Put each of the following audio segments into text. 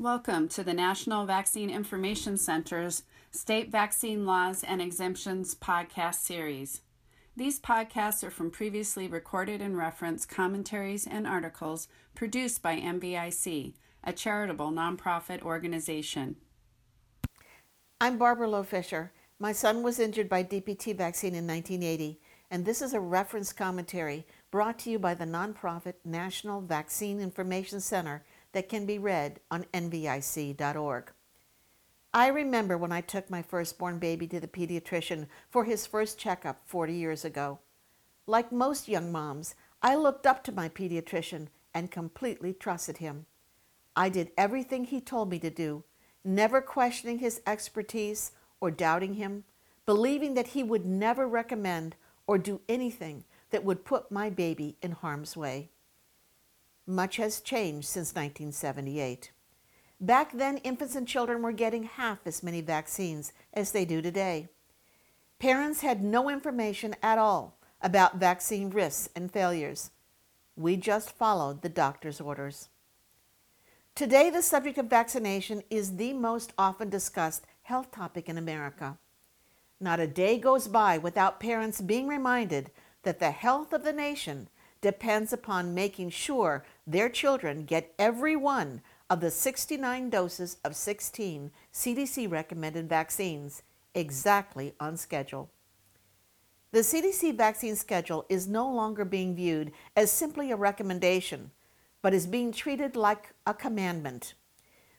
Welcome to the National Vaccine Information Center's State Vaccine Laws and Exemptions podcast series. These podcasts are from previously recorded and referenced commentaries and articles produced by NVIC, a charitable nonprofit organization. I'm Barbara Loe Fisher. My son was injured by DPT vaccine in 1980, and this is a reference commentary brought to you by the nonprofit National Vaccine Information Center that can be read on nvic.org. I remember when I took my firstborn baby to the pediatrician for his first checkup 40 years ago. Like most young moms, I looked up to my pediatrician and completely trusted him. I did everything he told me to do, never questioning his expertise or doubting him, believing that he would never recommend or do anything that would put my baby in harm's way. Much has changed since 1978. Back then, infants and children were getting half as many vaccines as they do today. Parents had no information at all about vaccine risks and failures. We just followed the doctor's orders. Today, the subject of vaccination is the most often discussed health topic in America. Not a day goes by without parents being reminded that the health of the nation depends upon making sure their children get every one of the 69 doses of 16 CDC recommended vaccines exactly on schedule. The CDC vaccine schedule is no longer being viewed as simply a recommendation, but is being treated like a commandment.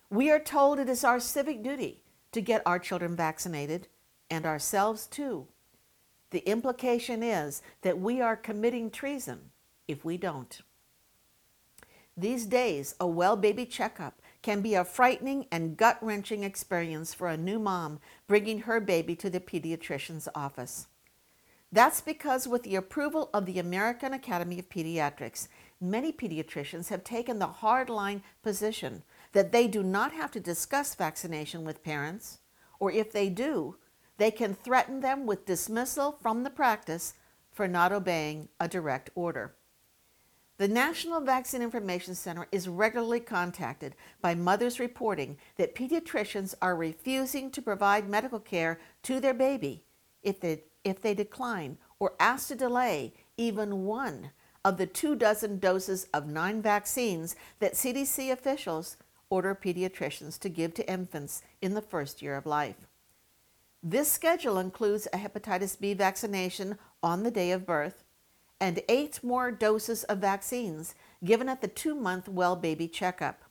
We are told it is our civic duty to get our children vaccinated and ourselves too. The implication is that we are committing treason if we don't. These days, a well baby checkup can be a frightening and gut wrenching experience for a new mom bringing her baby to the pediatrician's office. That's because, with the approval of the American Academy of Pediatrics, many pediatricians have taken the hardline position that they do not have to discuss vaccination with parents, or if they do, they can threaten them with dismissal from the practice for not obeying a direct order. The National Vaccine Information Center is regularly contacted by mothers reporting that pediatricians are refusing to provide medical care to their baby if they, if they decline or ask to delay even one of the two dozen doses of nine vaccines that CDC officials order pediatricians to give to infants in the first year of life. This schedule includes a hepatitis B vaccination on the day of birth, and eight more doses of vaccines given at the two month well baby checkup.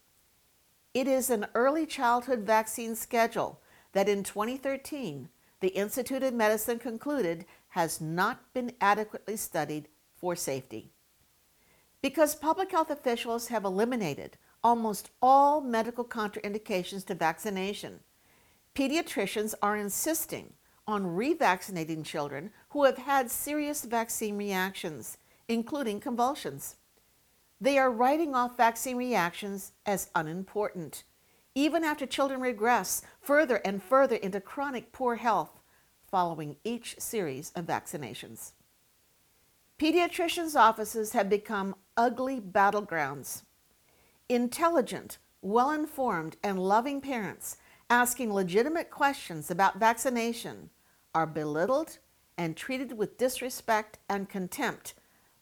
It is an early childhood vaccine schedule that in 2013 the Institute of Medicine concluded has not been adequately studied for safety. Because public health officials have eliminated almost all medical contraindications to vaccination, pediatricians are insisting on revaccinating children who have had serious vaccine reactions, including convulsions. They are writing off vaccine reactions as unimportant, even after children regress further and further into chronic poor health following each series of vaccinations. Pediatricians' offices have become ugly battlegrounds. Intelligent, well informed, and loving parents asking legitimate questions about vaccination are belittled and treated with disrespect and contempt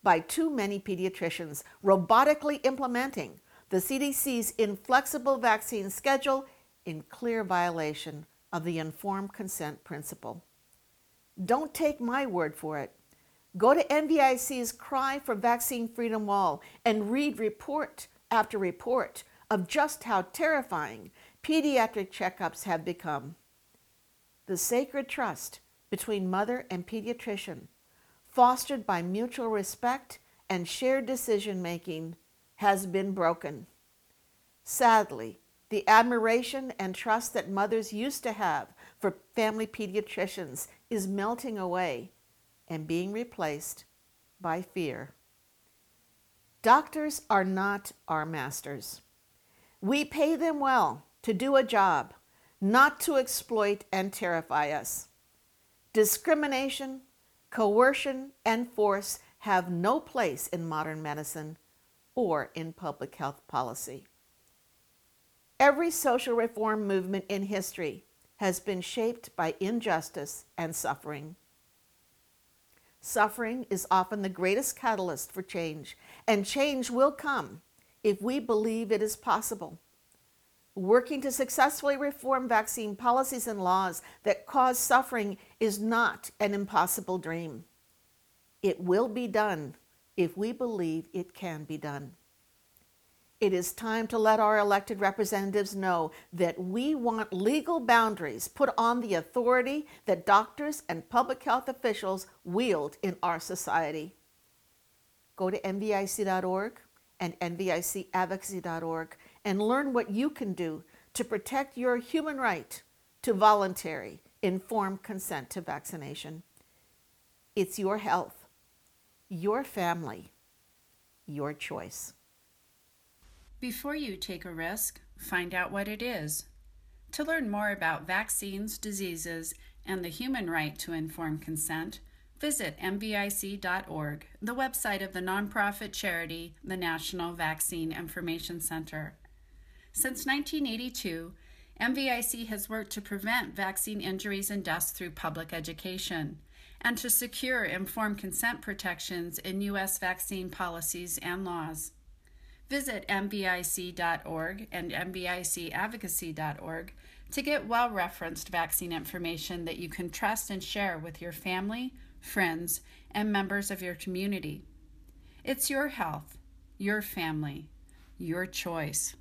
by too many pediatricians robotically implementing the CDC's inflexible vaccine schedule in clear violation of the informed consent principle. Don't take my word for it. Go to NVIC's Cry for Vaccine Freedom Wall and read report after report of just how terrifying pediatric checkups have become. The sacred trust between mother and pediatrician, fostered by mutual respect and shared decision making, has been broken. Sadly, the admiration and trust that mothers used to have for family pediatricians is melting away and being replaced by fear. Doctors are not our masters. We pay them well to do a job, not to exploit and terrify us. Discrimination, coercion, and force have no place in modern medicine or in public health policy. Every social reform movement in history has been shaped by injustice and suffering. Suffering is often the greatest catalyst for change, and change will come if we believe it is possible. Working to successfully reform vaccine policies and laws that cause suffering is not an impossible dream. It will be done if we believe it can be done. It is time to let our elected representatives know that we want legal boundaries put on the authority that doctors and public health officials wield in our society. Go to nvic.org and nvicadvocacy.org and learn what you can do to protect your human right to voluntary, informed consent to vaccination. It's your health, your family, your choice. Before you take a risk, find out what it is. To learn more about vaccines, diseases, and the human right to informed consent, visit nvic.org, the website of the nonprofit charity, the National Vaccine Information Center. Since 1982, NVIC has worked to prevent vaccine injuries and deaths through public education and to secure informed consent protections in U.S. vaccine policies and laws. Visit nvic.org and nvicadvocacy.org to get well referenced vaccine information that you can trust and share with your family, friends, and members of your community. It's your health, your family, your choice.